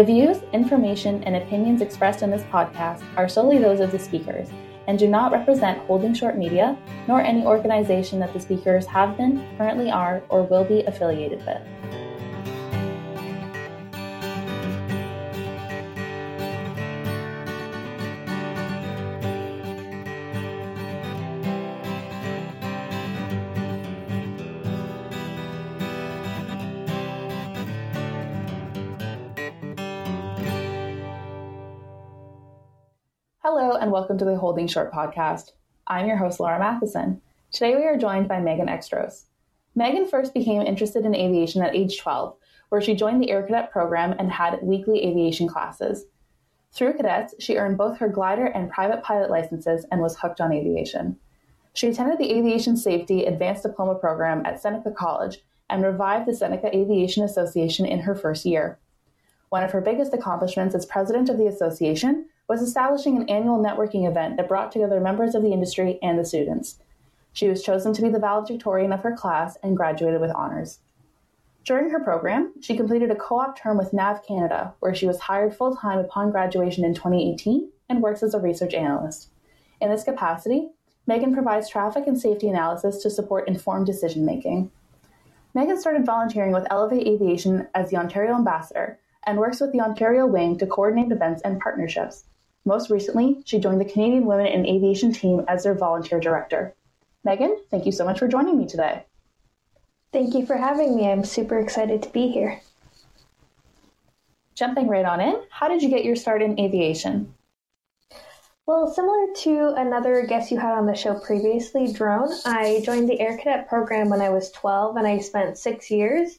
The views, information, and opinions expressed in this podcast are solely those of the speakers and do not represent Holding Short Media nor any organization that the speakers have been, currently are, or will be affiliated with. And welcome to the Holding Short podcast. I'm your host, Laura Matheson. Today we are joined by Megan Extros. Megan first became interested in aviation at age 12, where she joined the Air Cadet program and had weekly aviation classes. Through cadets, she earned both her glider and private pilot licenses and was hooked on aviation. She attended the Aviation Safety Advanced Diploma program at Seneca College and revived the Seneca Aviation Association in her first year. One of her biggest accomplishments as president of the association was establishing an annual networking event that brought together members of the industry and the students. She was chosen to be the valedictorian of her class and graduated with honors. During her program, she completed a co op term with NAV Canada, where she was hired full time upon graduation in 2018 and works as a research analyst. In this capacity, Megan provides traffic and safety analysis to support informed decision making. Megan started volunteering with Elevate Aviation as the Ontario ambassador and works with the Ontario wing to coordinate events and partnerships. Most recently, she joined the Canadian Women in Aviation team as their volunteer director. Megan, thank you so much for joining me today. Thank you for having me. I'm super excited to be here. Jumping right on in, how did you get your start in aviation? Well, similar to another guest you had on the show previously, Drone, I joined the Air Cadet program when I was 12 and I spent six years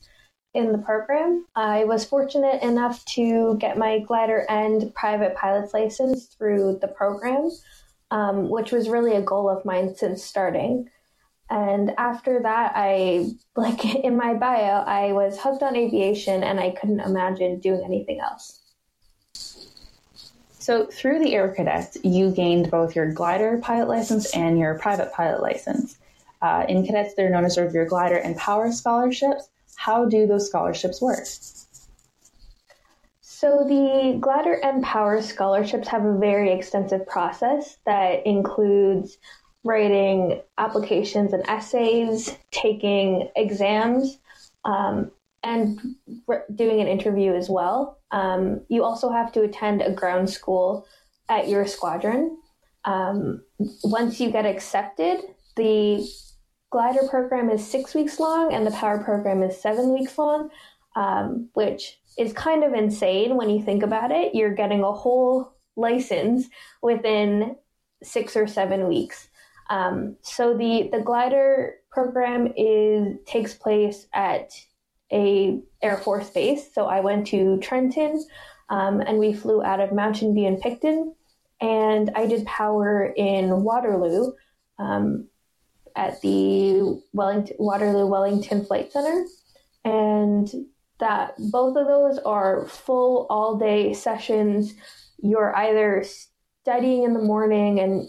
in the program. I was fortunate enough to get my glider and private pilot's license through the program, um, which was really a goal of mine since starting. And after that, I, like in my bio, I was hooked on aviation and I couldn't imagine doing anything else. So, through the Air Cadets, you gained both your glider pilot license and your private pilot license. Uh, in cadets, they're known as sort of your glider and power scholarships. How do those scholarships work? So, the Glider and Power scholarships have a very extensive process that includes writing applications and essays, taking exams, um, and re- doing an interview as well. Um, you also have to attend a ground school at your squadron. Um, once you get accepted, the glider program is six weeks long and the power program is seven weeks long, um, which is kind of insane when you think about it. You're getting a whole license within six or seven weeks. Um, so the the glider program is takes place at a Air Force base. So I went to Trenton, um, and we flew out of Mountain View and Picton, and I did power in Waterloo. Um, at the Wellington, Waterloo Wellington Flight Center. And that both of those are full all day sessions. You're either studying in the morning and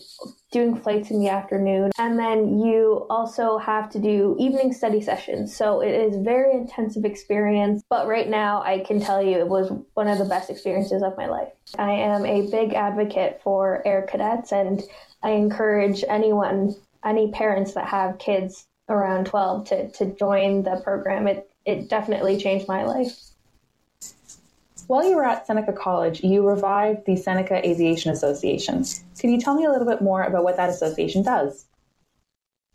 doing flights in the afternoon. And then you also have to do evening study sessions. So it is very intensive experience. But right now I can tell you it was one of the best experiences of my life. I am a big advocate for air cadets and I encourage anyone any parents that have kids around 12 to, to join the program. It, it definitely changed my life. While you were at Seneca College, you revived the Seneca Aviation Association. Can you tell me a little bit more about what that association does?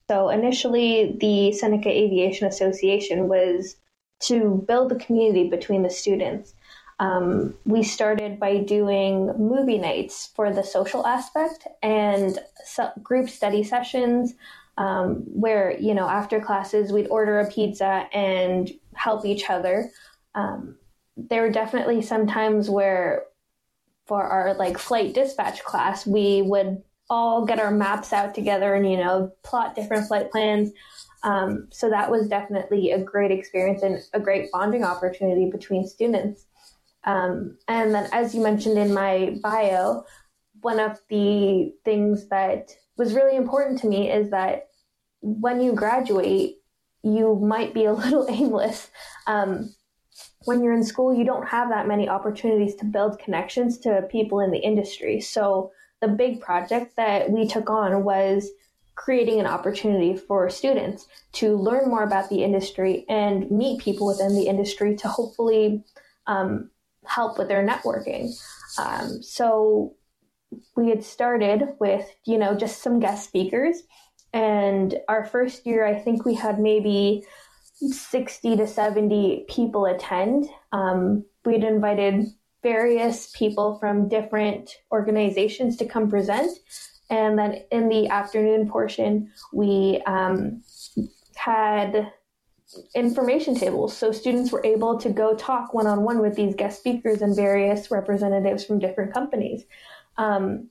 So, initially, the Seneca Aviation Association was to build the community between the students. Um, we started by doing movie nights for the social aspect and group study sessions um, where, you know, after classes, we'd order a pizza and help each other. Um, there were definitely some times where, for our like flight dispatch class, we would all get our maps out together and, you know, plot different flight plans. Um, so that was definitely a great experience and a great bonding opportunity between students. Um, and then, as you mentioned in my bio, one of the things that was really important to me is that when you graduate, you might be a little aimless. Um, when you're in school, you don't have that many opportunities to build connections to people in the industry. So the big project that we took on was creating an opportunity for students to learn more about the industry and meet people within the industry to hopefully um, help with their networking. Um, so we had started with, you know, just some guest speakers. And our first year, I think we had maybe 60 to 70 people attend. Um, we'd invited various people from different organizations to come present. And then in the afternoon portion, we um, had information tables. So students were able to go talk one on one with these guest speakers and various representatives from different companies. Um,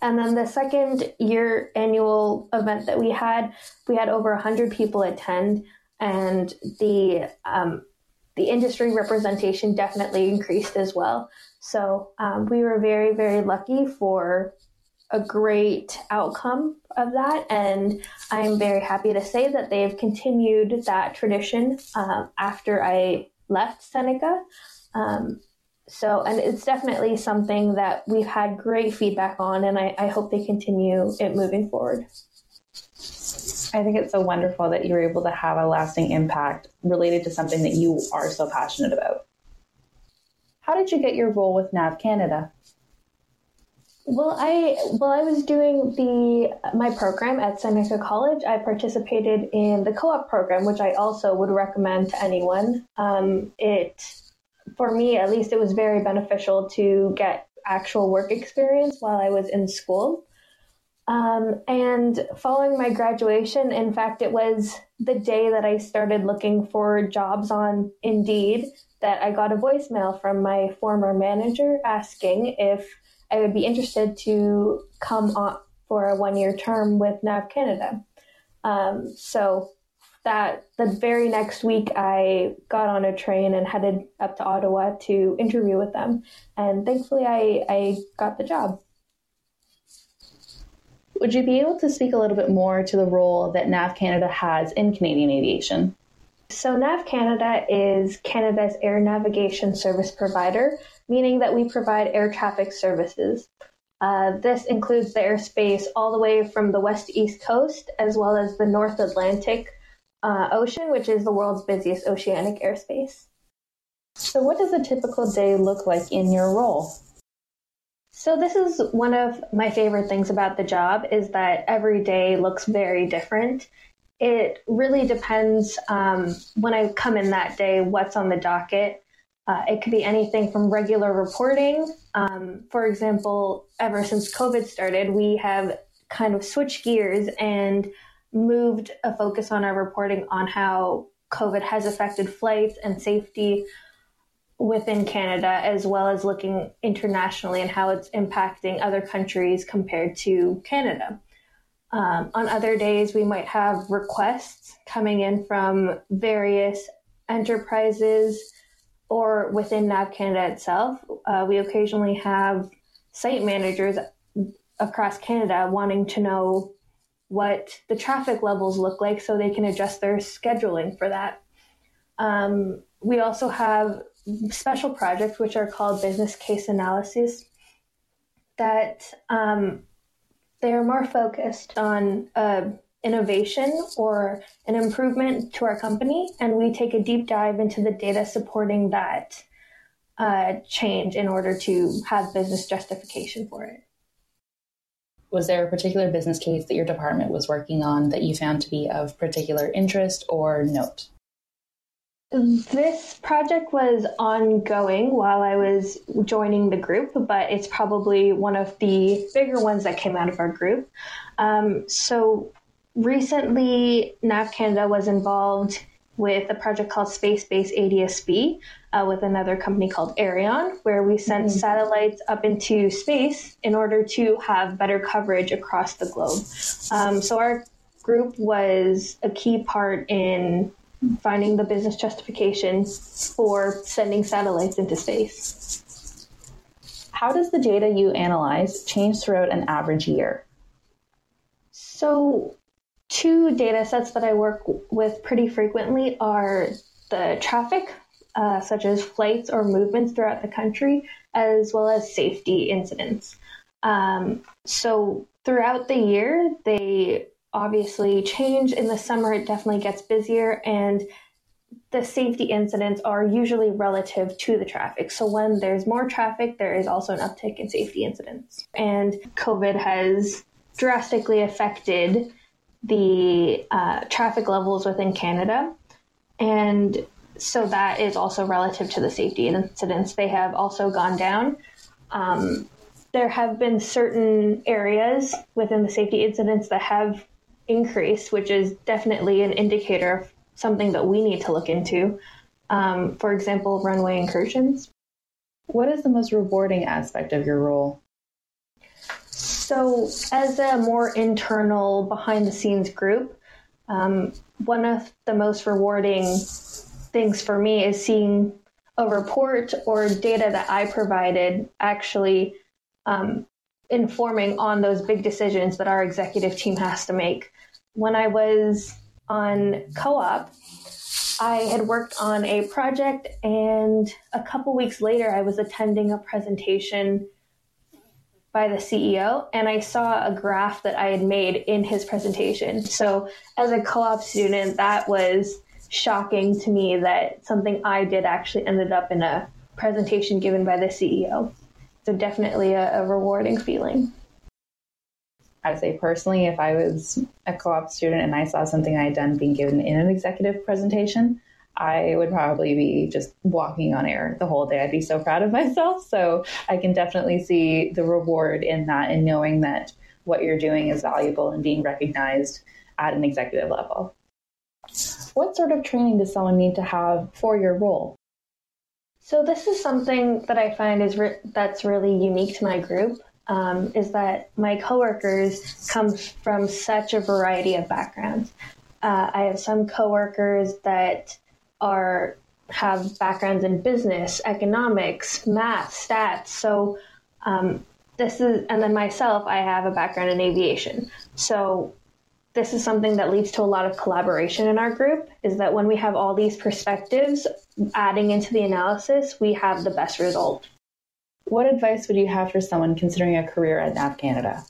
and then the second year annual event that we had, we had over 100 people attend, and the um, the industry representation definitely increased as well. So um, we were very, very lucky for a great outcome of that. And I'm very happy to say that they've continued that tradition um, after I left Seneca. Um, so, and it's definitely something that we've had great feedback on, and I, I hope they continue it moving forward. I think it's so wonderful that you're able to have a lasting impact related to something that you are so passionate about. How did you get your role with NAV Canada? Well, I while I was doing the my program at Seneca College, I participated in the co-op program, which I also would recommend to anyone. Um, it, for me at least, it was very beneficial to get actual work experience while I was in school. Um, and following my graduation, in fact, it was the day that I started looking for jobs on Indeed that I got a voicemail from my former manager asking if I would be interested to come on for a one year term with NAV Canada. Um, so that the very next week, I got on a train and headed up to Ottawa to interview with them. And thankfully, I, I got the job. Would you be able to speak a little bit more to the role that NAV Canada has in Canadian aviation? So, NAV Canada is Canada's air navigation service provider, meaning that we provide air traffic services. Uh, this includes the airspace all the way from the west to east coast, as well as the North Atlantic uh, Ocean, which is the world's busiest oceanic airspace. So, what does a typical day look like in your role? So this is one of my favorite things about the job is that every day looks very different it really depends um, when I come in that day, what's on the docket. Uh, it could be anything from regular reporting. Um, for example, ever since COVID started, we have kind of switched gears and moved a focus on our reporting on how COVID has affected flights and safety within Canada, as well as looking internationally and how it's impacting other countries compared to Canada. Um, on other days, we might have requests coming in from various enterprises or within NAV Canada itself. Uh, we occasionally have site managers across Canada wanting to know what the traffic levels look like so they can adjust their scheduling for that. Um, we also have special projects which are called business case analyses that um, they are more focused on uh, innovation or an improvement to our company, and we take a deep dive into the data supporting that uh, change in order to have business justification for it. Was there a particular business case that your department was working on that you found to be of particular interest or note? This project was ongoing while I was joining the group, but it's probably one of the bigger ones that came out of our group. Um, so recently, NAV Canada was involved with a project called Space Base ADSB uh, with another company called Aireon, where we sent mm-hmm. satellites up into space in order to have better coverage across the globe. Um, so our group was a key part in finding the business justification for sending satellites into space. How does the data you analyze change throughout an average year? So, two data sets that I work with pretty frequently are the traffic uh, such as flights or movements throughout the country, as well as safety incidents. Um, so throughout the year, they obviously change. In the summer, it definitely gets busier, and the safety incidents are usually relative to the traffic. So when there's more traffic, there is also an uptick in safety incidents. And COVID has drastically affected the uh, traffic levels within Canada. And so that is also relative to the safety incidents. They have also gone down. Um, there have been certain areas within the safety incidents that have increased, which is definitely an indicator of something that we need to look into. Um, for example, runway incursions. What is the most rewarding aspect of your role? So, as a more internal, behind the scenes group, um, one of the most rewarding things for me is seeing a report or data that I provided actually um, informing on those big decisions that our executive team has to make. When I was on co op, I had worked on a project, and a couple weeks later, I was attending a presentation by the CEO, and I saw a graph that I had made in his presentation. So, as a co op student, that was shocking to me that something I did actually ended up in a presentation given by the CEO. So, definitely a, a rewarding feeling. I would say personally, if I was a co op student and I saw something I had done being given in an executive presentation, I would probably be just walking on air the whole day. I'd be so proud of myself. So I can definitely see the reward in that and knowing that what you're doing is valuable and being recognized at an executive level. What sort of training does someone need to have for your role? So this is something that I find is re- that's really unique to my group um, is that my coworkers come from such a variety of backgrounds. Uh, I have some coworkers that are have backgrounds in business, economics, math, stats. So um, this is, and then myself, I have a background in aviation. So this is something that leads to a lot of collaboration in our group. Is that when we have all these perspectives adding into the analysis, we have the best result. What advice would you have for someone considering a career at NAV Canada?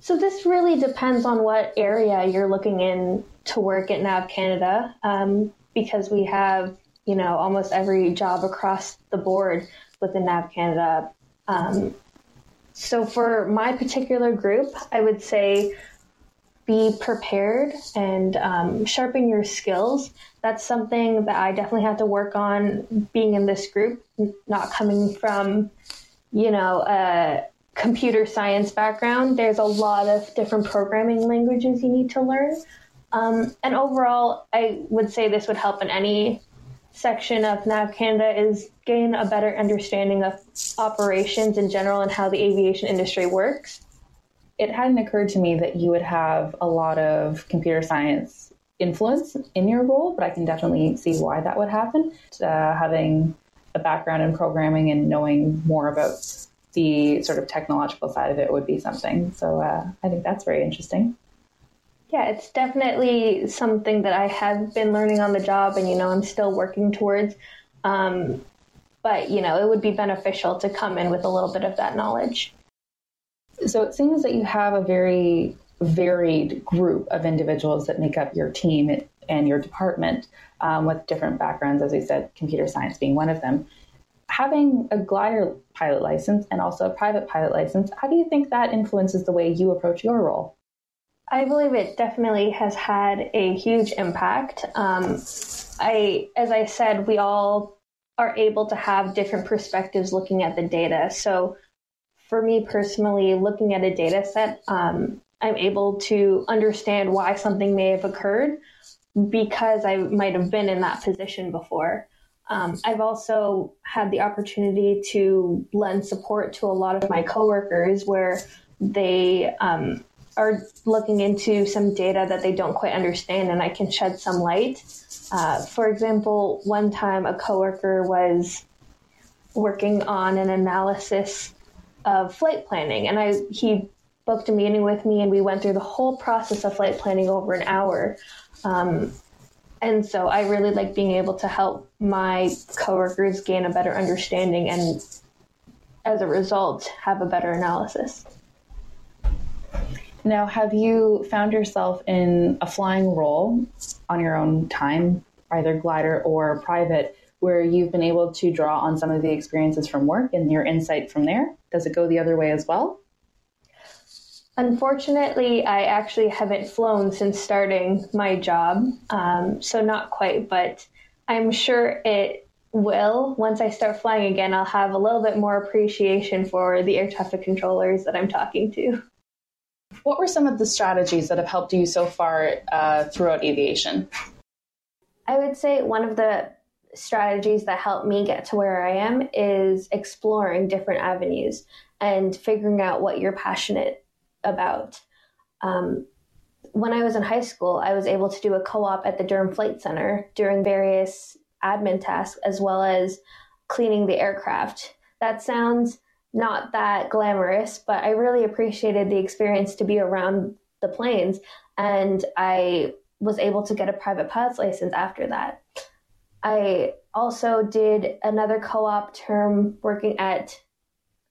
So this really depends on what area you're looking in to work at NAV Canada, um, because we have you know almost every job across the board within NAV Canada. Um, so for my particular group, I would say be prepared and um, sharpen your skills. That's something that I definitely had to work on being in this group, not coming from, you know, a computer science background. There's a lot of different programming languages you need to learn. Um, and overall, I would say this would help in any section of NAV Canada is gain a better understanding of operations in general and how the aviation industry works it hadn't occurred to me that you would have a lot of computer science influence in your role, but I can definitely see why that would happen. Uh, having a background in programming and knowing more about the sort of technological side of it would be something. So uh, I think that's very interesting. Yeah, it's definitely something that I have been learning on the job, and you know, I'm still working towards. Um, but you know, it would be beneficial to come in with a little bit of that knowledge. So it seems that you have a very varied group of individuals that make up your team and your department um, with different backgrounds, as we said, computer science being one of them. Having a glider pilot license and also a private pilot license, how do you think that influences the way you approach your role? I believe it definitely has had a huge impact. Um, I, as I said, we all are able to have different perspectives looking at the data. So for me personally, looking at a data set, um, I'm able to understand why something may have occurred because I might have been in that position before. Um, I've also had the opportunity to lend support to a lot of my coworkers where they um, are looking into some data that they don't quite understand, and I can shed some light. Uh, for example, one time a coworker was working on an analysis of flight planning, and I he booked a meeting with me, and we went through the whole process of flight planning over an hour. Um, and so I really like being able to help my coworkers gain a better understanding and as a result have a better analysis. Now, have you found yourself in a flying role on your own time, either glider or private, where you've been able to draw on some of the experiences from work and your insight from there? Does it go the other way as well? Unfortunately, I actually haven't flown since starting my job, um, so not quite, but I'm sure it will. Once I start flying again, I'll have a little bit more appreciation for the air traffic controllers that I'm talking to. What were some of the strategies that have helped you so far uh, throughout aviation? I would say one of the strategies that helped me get to where I am is exploring different avenues and figuring out what you're passionate about. Um, when I was in high school, I was able to do a co op at the Durham Flight Center doing various admin tasks as well as cleaning the aircraft. That sounds not that glamorous, but I really appreciated the experience to be around the planes. And I was able to get a private pilot's license after that. I also did another co op term working at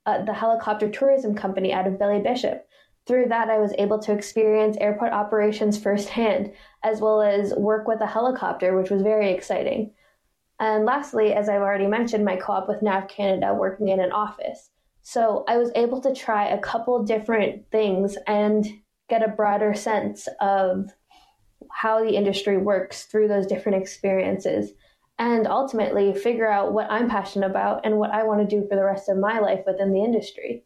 uh, the helicopter tourism company out of Billy Bishop. Through that, I was able to experience airport operations firsthand, as well as work with a helicopter, which was very exciting. And lastly, as I've already mentioned, my co op with NAV Canada working in an office. So I was able to try a couple different things and get a broader sense of how the industry works through those different experiences and ultimately figure out what I'm passionate about and what I want to do for the rest of my life within the industry.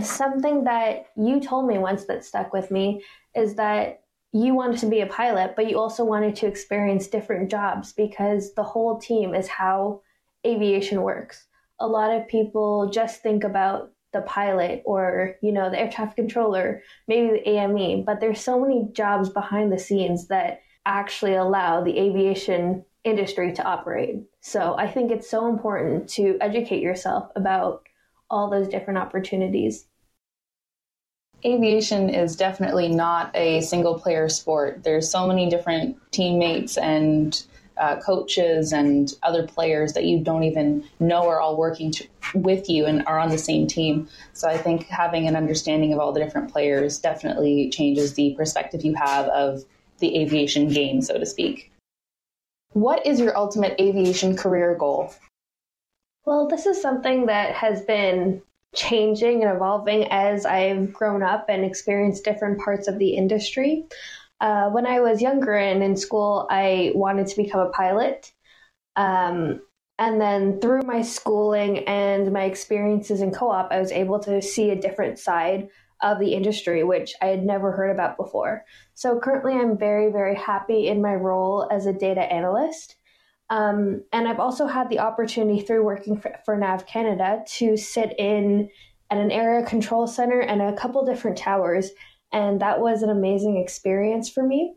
Something that you told me once that stuck with me is that you wanted to be a pilot, but you also wanted to experience different jobs because the whole team is how aviation works a lot of people just think about the pilot or you know the air traffic controller maybe the AME but there's so many jobs behind the scenes that actually allow the aviation industry to operate. So i think it's so important to educate yourself about all those different opportunities. Aviation is definitely not a single player sport. There's so many different teammates and uh, coaches and other players that you don't even know are all working to, with you and are on the same team. So I think having an understanding of all the different players definitely changes the perspective you have of the aviation game, so to speak. What is your ultimate aviation career goal? Well, this is something that has been changing and evolving as I've grown up and experienced different parts of the industry. Uh, when I was younger and in school, I wanted to become a pilot. Um, and then through my schooling and my experiences in co op, I was able to see a different side of the industry, which I had never heard about before. So currently, I'm very, very happy in my role as a data analyst. Um, and I've also had the opportunity through working for, for NAV Canada to sit in at an area control center and a couple different towers and that was an amazing experience for me.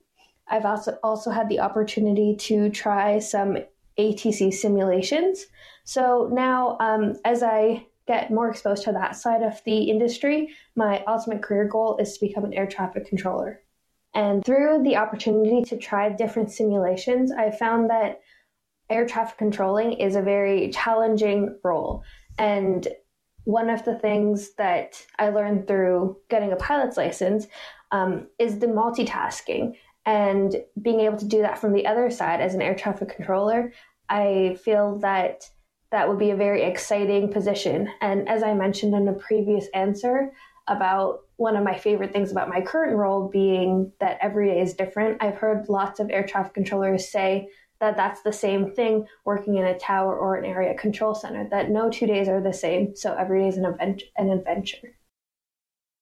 I've also also had the opportunity to try some ATC simulations. So now, um, as I get more exposed to that side of the industry, my ultimate career goal is to become an air traffic controller. And through the opportunity to try different simulations, I found that air traffic controlling is a very challenging role. And one of the things that I learned through getting a pilot's license um, is the multitasking and being able to do that from the other side as an air traffic controller. I feel that that would be a very exciting position. And as I mentioned in a previous answer about one of my favorite things about my current role being that every day is different, I've heard lots of air traffic controllers say that that's the same thing working in a tower or an area control center, that no two days are the same. So every day is an, event, an adventure.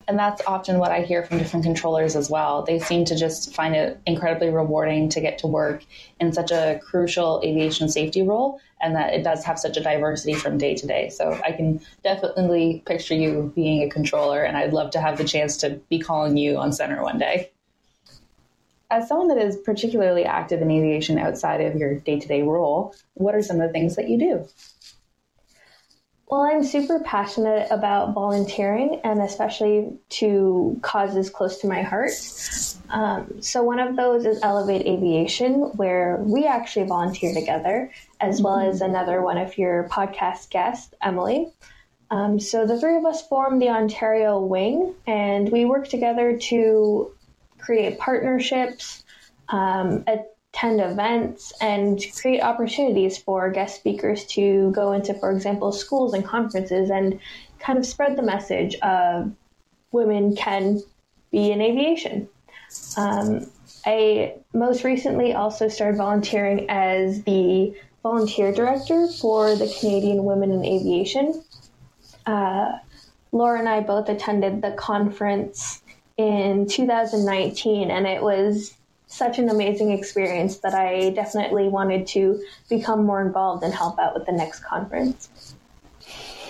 And that's often what I hear from different controllers as well. They seem to just find it incredibly rewarding to get to work in such a crucial aviation safety role and that it does have such a diversity from day to day. So I can definitely picture you being a controller, and I'd love to have the chance to be calling you on center one day as someone that is particularly active in aviation outside of your day to day role, what are some of the things that you do? Well, I'm super passionate about volunteering and especially to causes close to my heart. Um, so, one of those is Elevate Aviation, where we actually volunteer together, as well as another one of your podcast guests, Emily. Um, so, the three of us form the Ontario Wing, and we work together to create partnerships, um, attend events, and create opportunities for guest speakers to go into, for example, schools and conferences and kind of spread the message of women can be in aviation. Um, I most recently also started volunteering as the volunteer director for the Canadian Women in Aviation. Uh, Laura and I both attended the conference in 2019, and it was such an amazing experience that I definitely wanted to become more involved and help out with the next conference.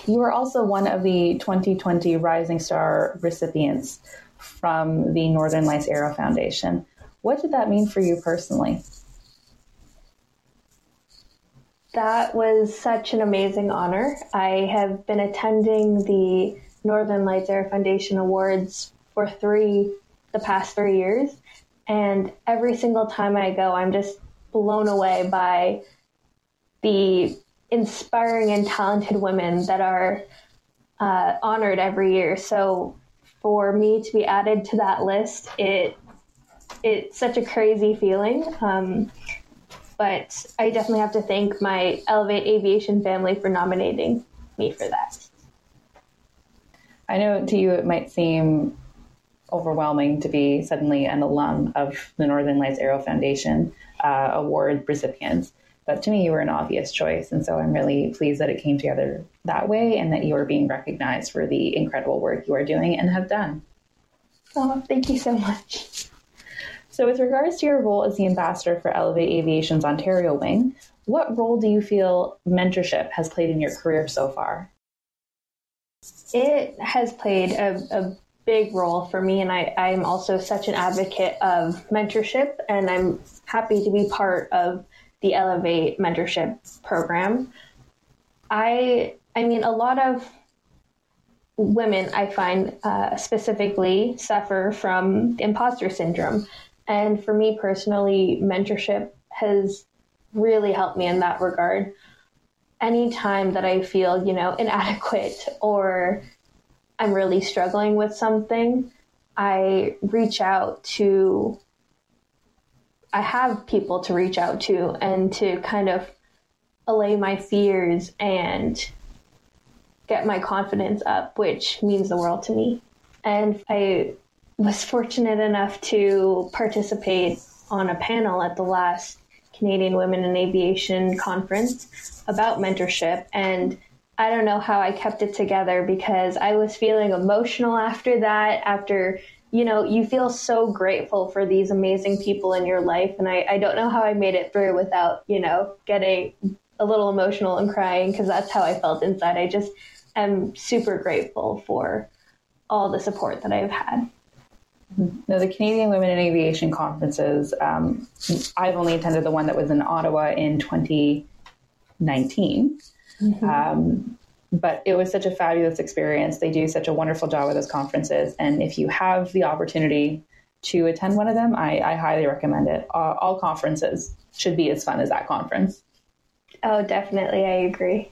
You were also one of the 2020 Rising Star recipients from the Northern Lights Aero Foundation. What did that mean for you personally? That was such an amazing honor. I have been attending the Northern Lights Aero Foundation Awards for three, the past three years. And every single time I go, I'm just blown away by the inspiring and talented women that are uh, honored every year. So for me to be added to that list, it it's such a crazy feeling. Um, but I definitely have to thank my Elevate Aviation family for nominating me for that. I know to you it might seem overwhelming to be suddenly an alum of the Northern Lights Aero Foundation uh, award recipients. But to me, you were an obvious choice. And so I'm really pleased that it came together that way and that you are being recognized for the incredible work you are doing and have done. Oh, thank you so much. So, with regards to your role as the ambassador for Elevate Aviation's Ontario wing, what role do you feel mentorship has played in your career so far? It has played a, a big role for me, and I, I'm also such an advocate of mentorship, and I'm happy to be part of the Elevate mentorship program. I I mean a lot of women I find uh, specifically suffer from imposter syndrome, and for me personally, mentorship has really helped me in that regard. Anytime that I feel you know inadequate or I'm really struggling with something, I reach out to I have people to reach out to and to kind of allay my fears and get my confidence up, which means the world to me. And I was fortunate enough to participate on a panel at the last Canadian Women in Aviation conference about mentorship. And I don't know how I kept it together because I was feeling emotional after that, after you know, you feel so grateful for these amazing people in your life. And I, I don't know how I made it through without, you know, getting a little emotional and crying because that's how I felt inside. I just am super grateful for all the support that I've had. Now, the Canadian Women in Aviation conferences, um, I've only attended the one that was in Ottawa in 2019. Mm-hmm. Um, but it was such a fabulous experience. They do such a wonderful job with those conferences. And if you have the opportunity to attend one of them, I, I highly recommend it. All, all conferences should be as fun as that conference. Oh, definitely. I agree.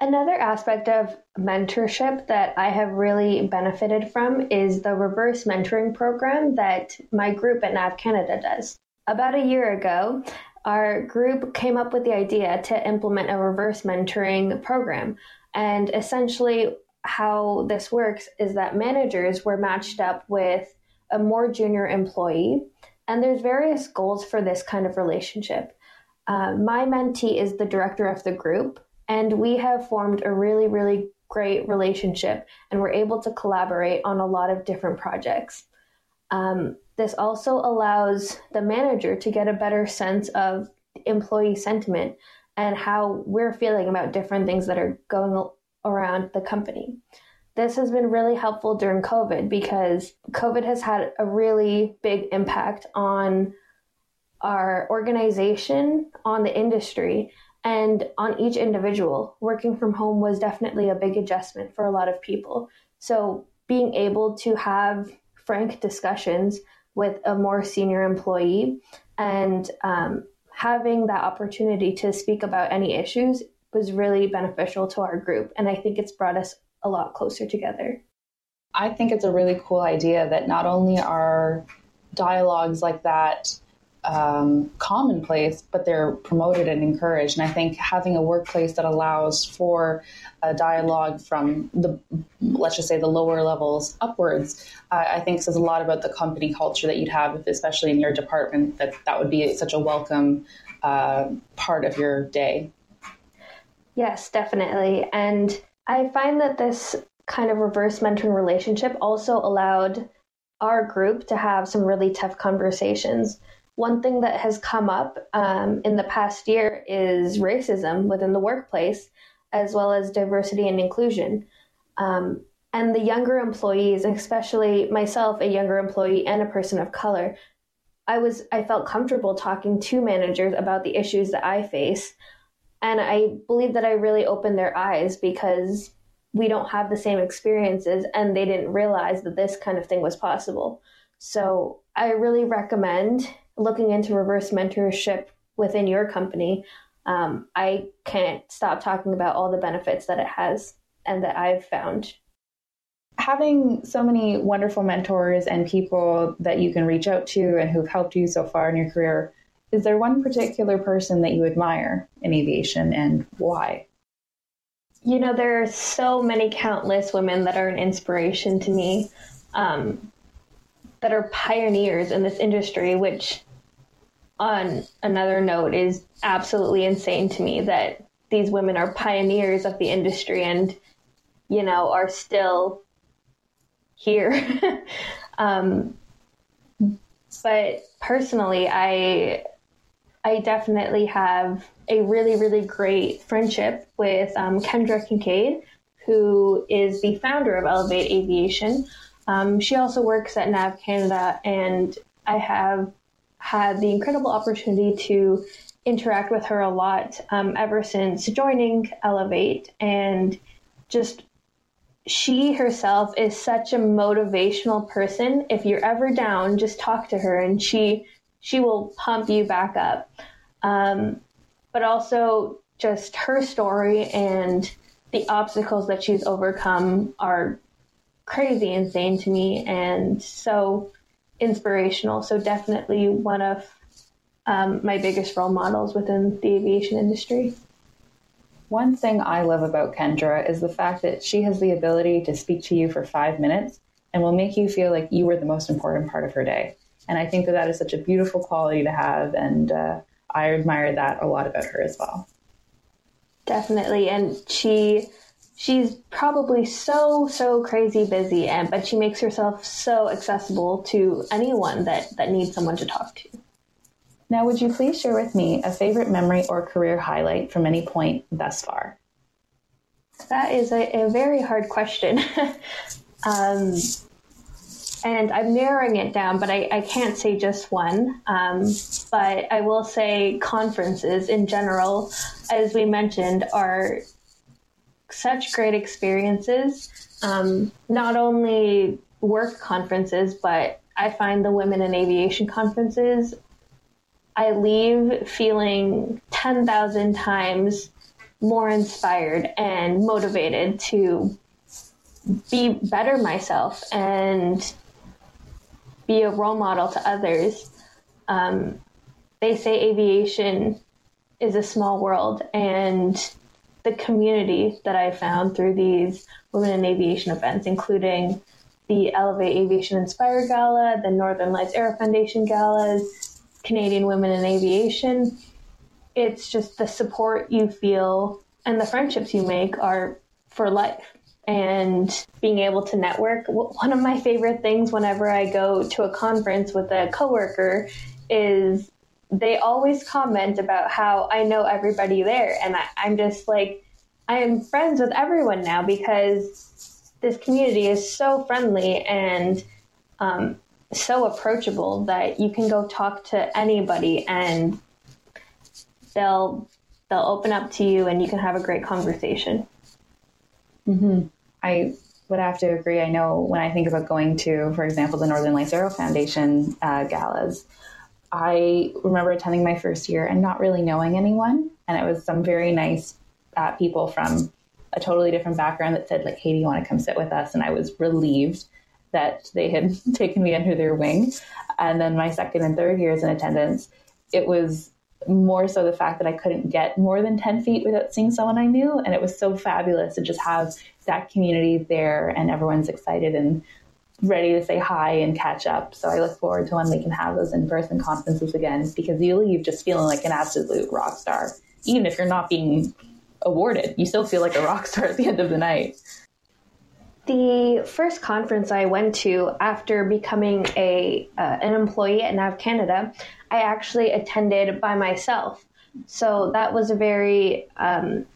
Another aspect of mentorship that I have really benefited from is the reverse mentoring program that my group at NAV Canada does. About a year ago, our group came up with the idea to implement a reverse mentoring program and essentially, how this works is that managers were matched up with a more junior employee, and there's various goals for this kind of relationship. Uh, my mentee is the director of the group, and we have formed a really, really great relationship, and we're able to collaborate on a lot of different projects. Um, this also allows the manager to get a better sense of employee sentiment and how we're feeling about different things that are going around the company. This has been really helpful during COVID because COVID has had a really big impact on our organization, on the industry, And on each individual, working from home was definitely a big adjustment for a lot of people. So being able to have frank discussions with a more senior employee and um, having that opportunity to speak about any issues was really beneficial to our group. And I think it's brought us a lot closer together. I think it's a really cool idea that not only are dialogues like that um, commonplace, but they're promoted and encouraged. And I think having a workplace that allows for a dialogue from the, let's just say, the lower levels upwards, uh, I think says a lot about the company culture that you'd have, especially in your department. That that would be such a welcome uh, part of your day. Yes, definitely. And I find that this kind of reverse mentoring relationship also allowed our group to have some really tough conversations. One thing that has come up um, in the past year is racism within the workplace, as well as diversity and inclusion. Um, and the younger employees, especially myself, a younger employee and a person of color, I was I felt comfortable talking to managers about the issues that I face, and I believe that I really opened their eyes because we don't have the same experiences and they didn't realize that this kind of thing was possible. So I really recommend looking into reverse mentorship within your company. Um, I can't stop talking about all the benefits that it has and that I've found. Having so many wonderful mentors and people that you can reach out to and who've helped you so far in your career, is there one particular person that you admire in aviation and why? you know, there are so many countless women that are an inspiration to me, um, that are pioneers in this industry, which, on another note, is absolutely insane to me that these women are pioneers of the industry and, you know, are still here. um, but personally, I I definitely have a really, really great friendship with um, Kendra Kincade, who is the founder of Elevate Aviation. Um, she also works at NAV Canada, and I have had the incredible opportunity to interact with her a lot um, ever since joining Elevate. And just she herself is such a motivational person. If you're ever down, just talk to her, and she she will pump you back up. Um, but also just her story and the obstacles that she's overcome are crazy insane to me and so inspirational. So definitely one of um, my biggest role models within the aviation industry. One thing I love about Kendra is the fact that she has the ability to speak to you for five minutes and will make you feel like you were the most important part of her day. And I think that that is such a beautiful quality to have. And uh, I admire that a lot about her as well. Definitely. And she she's probably so so crazy busy and but she makes herself so accessible to anyone that that needs someone to talk to. Now would you please share with me a favorite memory or career highlight from any point thus far? That is a, a very hard question. Um, and I'm narrowing it down, but I, I can't say just one. Um, but I will say conferences in general, as we mentioned, are such great experiences. Um, not only work conferences, but I find the women in aviation conferences, I leave feeling 10,000 times more inspired and motivated to be better myself and be a role model to others. Um, they say aviation is a small world, and the community that I found through these Women in Aviation events, including the Elevate Aviation Inspire Gala, the Northern Lights Aero Foundation galas, Canadian Women in Aviation. It's just the support you feel and the friendships you make are for life and being able to network. One of my favorite things whenever I go to a conference with a coworker is they always comment about how I know everybody there. And I, I'm just like, I am friends with everyone now because this community is so friendly and um, so approachable that you can go talk to anybody and they'll they'll open up to you and you can have a great conversation. Mm-hmm. I would have to agree. I know when I think about going to, for example, the Northern Lights Aero Foundation uh, galas, I remember attending my first year and not really knowing anyone. And it was some very nice uh, people from a totally different background that said, like, hey, do you want to come sit with us? And I was relieved that they had taken me under their wing. And then my second and third years in attendance, it was more so the fact that I couldn't get more than 10 feet without seeing someone I knew. And it was so fabulous to just have that community there and everyone's excited and ready to say hi and catch up. So I look forward to when we can have those in person conferences again because you leave just feeling like an absolute rock star. Even if you're not being awarded, you still feel like a rock star at the end of the night. The first conference I went to after becoming a uh, an employee at Nav Canada, I actually attended by myself. So that was a very um,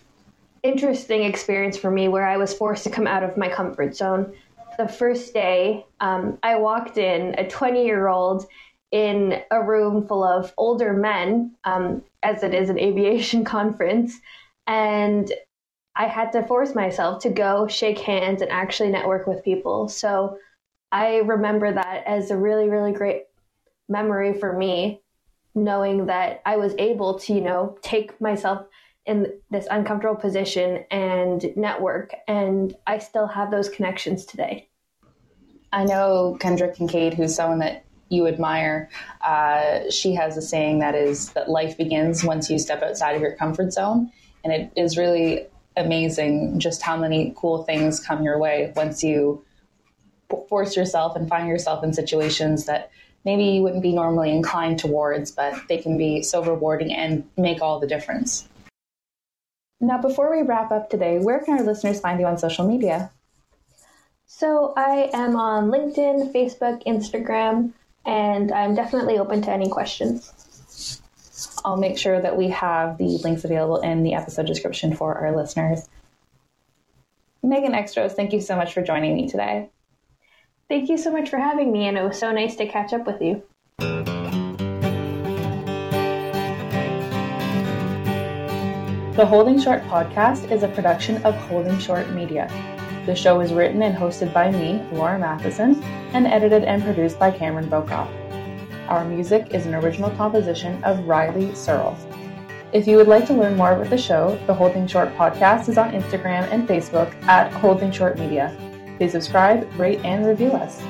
interesting experience for me where I was forced to come out of my comfort zone. The first day, um, I walked in a 20 year old in a room full of older men, um, as it is an aviation conference, and I had to force myself to go shake hands and actually network with people. So I remember that as a really, really great memory for me, knowing that I was able to, you know, take myself in this uncomfortable position and network. And I still have those connections today. I know Kendra Kincade, who's someone that you admire, uh, she has a saying that is that life begins once you step outside of your comfort zone. And it is really amazing just how many cool things come your way once you force yourself and find yourself in situations that maybe you wouldn't be normally inclined towards, but they can be so rewarding and make all the difference. Now, before we wrap up today, where can our listeners find you on social media? So, I am on LinkedIn, Facebook, Instagram, and I'm definitely open to any questions. I'll make sure that we have the links available in the episode description for our listeners. Megan Extros, thank you so much for joining me today. Thank you so much for having me, and it was so nice to catch up with you. The Holding Short podcast is a production of Holding Short Media. The show is written and hosted by me, Laura Matheson, and edited and produced by Cameron Bokoff. Our music is an original composition of Riley Searle. If you would like to learn more about the show, the Holding Short podcast is on Instagram and Facebook at Holding Short Media. Please subscribe, rate, and review us.